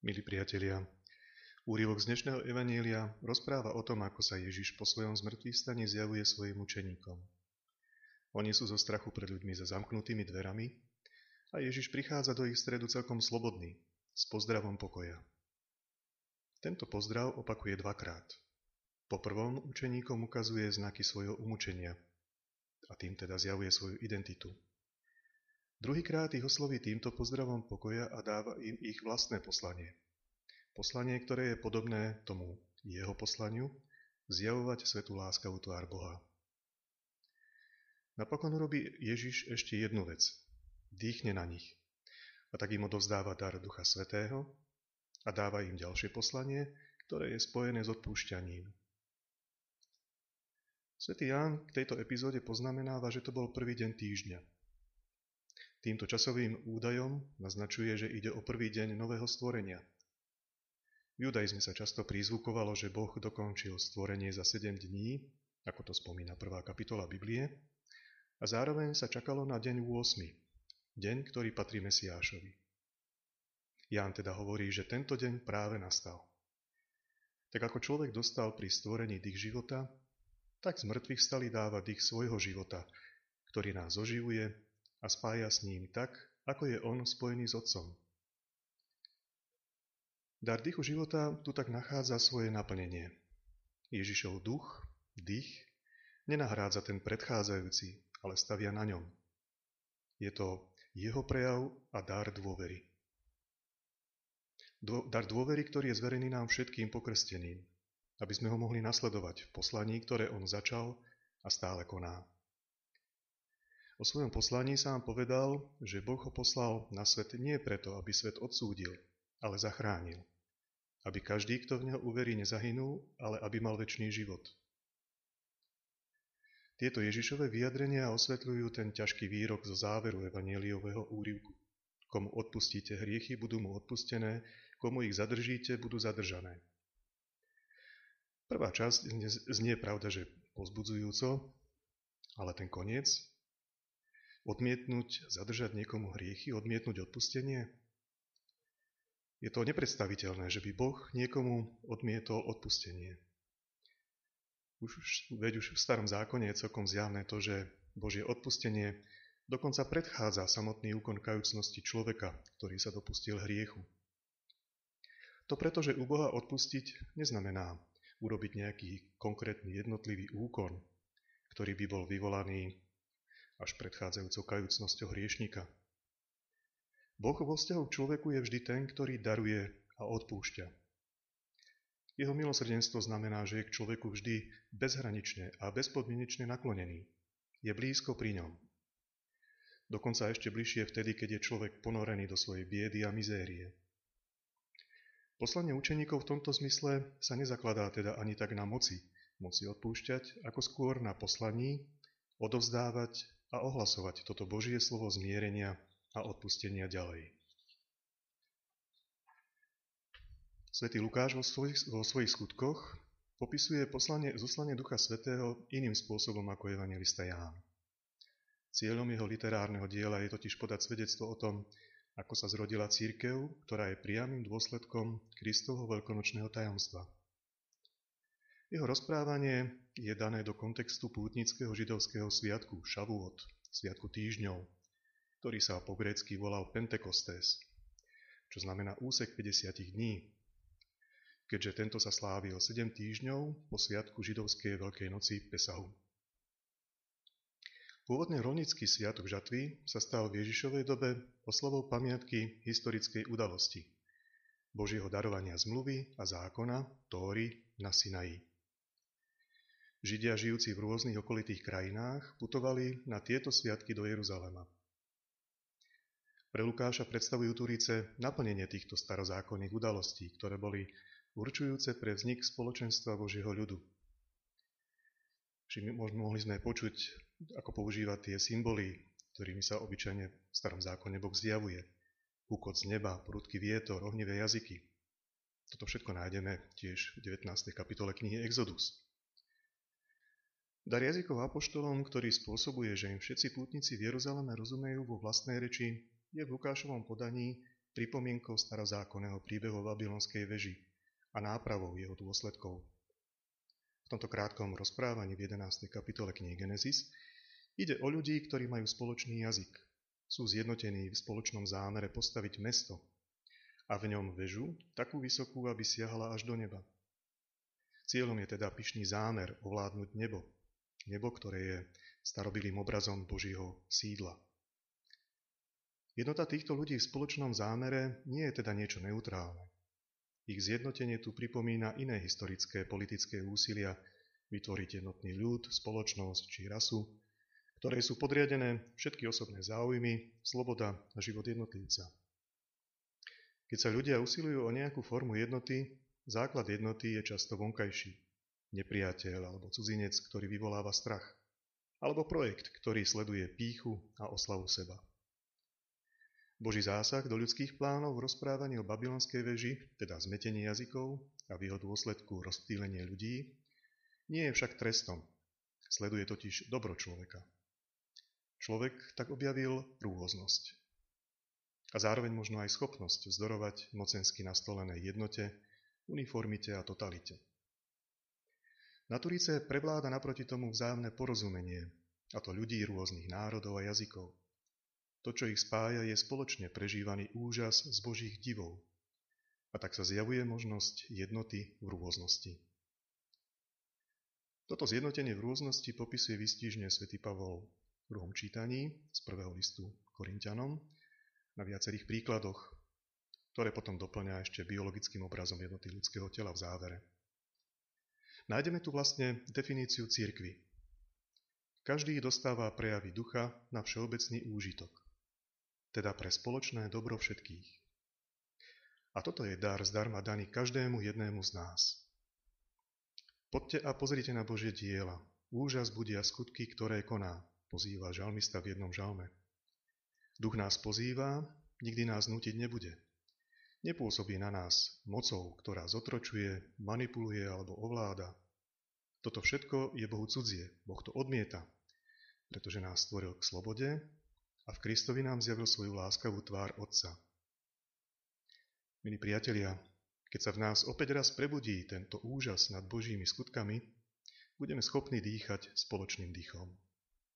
Milí priatelia, úrivok z dnešného evanielia rozpráva o tom, ako sa Ježiš po svojom zmrtvý stane zjavuje svojim učeníkom. Oni sú zo strachu pred ľuďmi za zamknutými dverami a Ježiš prichádza do ich stredu celkom slobodný, s pozdravom pokoja. Tento pozdrav opakuje dvakrát. Po prvom učeníkom ukazuje znaky svojho umúčenia a tým teda zjavuje svoju identitu. Druhýkrát ich osloví týmto pozdravom pokoja a dáva im ich vlastné poslanie. Poslanie, ktoré je podobné tomu jeho poslaniu, zjavovať svetú láskavú tvár Boha. Napokon robí Ježiš ešte jednu vec. Dýchne na nich. A tak im odovzdáva dar Ducha Svetého a dáva im ďalšie poslanie, ktoré je spojené s odpúšťaním. Svetý Ján k tejto epizóde poznamenáva, že to bol prvý deň týždňa, Týmto časovým údajom naznačuje, že ide o prvý deň nového stvorenia. V judaizme sa často prízvukovalo, že Boh dokončil stvorenie za 7 dní, ako to spomína prvá kapitola Biblie, a zároveň sa čakalo na deň 8, deň, ktorý patrí Mesiášovi. Ján teda hovorí, že tento deň práve nastal. Tak ako človek dostal pri stvorení dých života, tak z mŕtvych stali dáva dých svojho života, ktorý nás oživuje a spája s ním tak, ako je on spojený s Otcom. Dar dychu života tu tak nachádza svoje naplnenie. Ježišov duch, dých, nenahrádza ten predchádzajúci, ale stavia na ňom. Je to jeho prejav a dar dôvery. Dar dôvery, ktorý je zverený nám všetkým pokrsteným, aby sme ho mohli nasledovať v poslaní, ktoré on začal a stále koná. O svojom poslaní sám povedal, že Boh ho poslal na svet nie preto, aby svet odsúdil, ale zachránil. Aby každý, kto v neho uverí, nezahynul, ale aby mal väčší život. Tieto Ježišové vyjadrenia osvetľujú ten ťažký výrok zo záveru evanieliového úrivku. Komu odpustíte hriechy, budú mu odpustené, komu ich zadržíte, budú zadržané. Prvá časť znie pravda, že pozbudzujúco, ale ten koniec Odmietnúť, zadržať niekomu hriechy, odmietnúť odpustenie? Je to nepredstaviteľné, že by Boh niekomu odmietol odpustenie. Už, veď už v starom zákone je celkom zjavné to, že Božie odpustenie dokonca predchádza samotný úkon kajúcnosti človeka, ktorý sa dopustil hriechu. To preto, že u Boha odpustiť neznamená urobiť nejaký konkrétny jednotlivý úkon, ktorý by bol vyvolaný až predchádzajúcou kajúcnosťou hriešnika. Boh vo vzťahu k človeku je vždy ten, ktorý daruje a odpúšťa. Jeho milosrdenstvo znamená, že je k človeku vždy bezhranične a bezpodmienečne naklonený. Je blízko pri ňom. Dokonca ešte bližšie vtedy, keď je človek ponorený do svojej biedy a mizérie. Poslanie učeníkov v tomto zmysle sa nezakladá teda ani tak na moci, moci odpúšťať, ako skôr na poslaní, odovzdávať a ohlasovať toto Božie slovo zmierenia a odpustenia ďalej. Svetý Lukáš vo svojich, vo svojich skutkoch popisuje poslanie, zoslanie Ducha Svetého iným spôsobom ako evangelista Ján. Cieľom jeho literárneho diela je totiž podať svedectvo o tom, ako sa zrodila církev, ktorá je priamým dôsledkom Kristovho veľkonočného tajomstva – jeho rozprávanie je dané do kontextu pútnického židovského sviatku Šavuot, sviatku týždňov, ktorý sa po grécky volal Pentekostés, čo znamená úsek 50 dní, keďže tento sa slávil 7 týždňov po sviatku židovskej Veľkej noci Pesahu. Pôvodne rolnický sviatok žatvy sa stal v Ježišovej dobe oslovou pamiatky historickej udalosti, Božieho darovania zmluvy a zákona, Tóry na Sinaji. Židia žijúci v rôznych okolitých krajinách putovali na tieto sviatky do Jeruzalema. Pre Lukáša predstavujú Turíce naplnenie týchto starozákonných udalostí, ktoré boli určujúce pre vznik spoločenstva Božieho ľudu. Čiže mohli sme počuť, ako používa tie symboly, ktorými sa obyčajne v starom zákone Boh zjavuje. Úkot z neba, prudký vietor, ohnivé jazyky. Toto všetko nájdeme tiež v 19. kapitole knihy Exodus. Dar jazykov apoštolom, ktorý spôsobuje, že im všetci pútnici v Jeruzaleme rozumejú vo vlastnej reči, je v Lukášovom podaní pripomienkou starozákonného príbehu babylonskej veži a nápravou jeho dôsledkov. V tomto krátkom rozprávaní v 11. kapitole knihy Genesis ide o ľudí, ktorí majú spoločný jazyk. Sú zjednotení v spoločnom zámere postaviť mesto a v ňom vežu takú vysokú, aby siahala až do neba. Cieľom je teda pyšný zámer ovládnuť nebo. Nebo, ktoré je starobilým obrazom Božího sídla. Jednota týchto ľudí v spoločnom zámere nie je teda niečo neutrálne. Ich zjednotenie tu pripomína iné historické politické úsilia vytvoriť jednotný ľud, spoločnosť či rasu, ktoré sú podriadené všetky osobné záujmy, sloboda a život jednotlivca. Keď sa ľudia usilujú o nejakú formu jednoty, základ jednoty je často vonkajší, nepriateľ alebo cudzinec, ktorý vyvoláva strach, alebo projekt, ktorý sleduje píchu a oslavu seba. Boží zásah do ľudských plánov v rozprávaní o babylonskej veži, teda zmetenie jazykov a v jeho dôsledku rozptýlenie ľudí, nie je však trestom. Sleduje totiž dobro človeka. Človek tak objavil rôznosť. A zároveň možno aj schopnosť vzdorovať mocensky nastolenej jednote, uniformite a totalite. Na Turice prevláda naproti tomu vzájomné porozumenie, a to ľudí rôznych národov a jazykov. To, čo ich spája, je spoločne prežívaný úžas z Božích divov. A tak sa zjavuje možnosť jednoty v rôznosti. Toto zjednotenie v rôznosti popisuje vystižne svätý Pavol v druhom čítaní z prvého listu Korintianom na viacerých príkladoch, ktoré potom doplňa ešte biologickým obrazom jednoty ľudského tela v závere. Nájdeme tu vlastne definíciu církvy. Každý dostáva prejavy ducha na všeobecný úžitok teda pre spoločné dobro všetkých. A toto je dar zdarma daný každému jednému z nás. Poďte a pozrite na Božie diela. Úžas budia skutky, ktoré koná, pozýva žalmista v jednom žalme. Duch nás pozýva, nikdy nás nutiť nebude. Nepôsobí na nás mocou, ktorá zotročuje, manipuluje alebo ovláda. Toto všetko je Bohu cudzie. Boh to odmieta, pretože nás stvoril k slobode a v Kristovi nám zjavil svoju láskavú tvár Otca. Milí priatelia, keď sa v nás opäť raz prebudí tento úžas nad Božími skutkami, budeme schopní dýchať spoločným dýchom.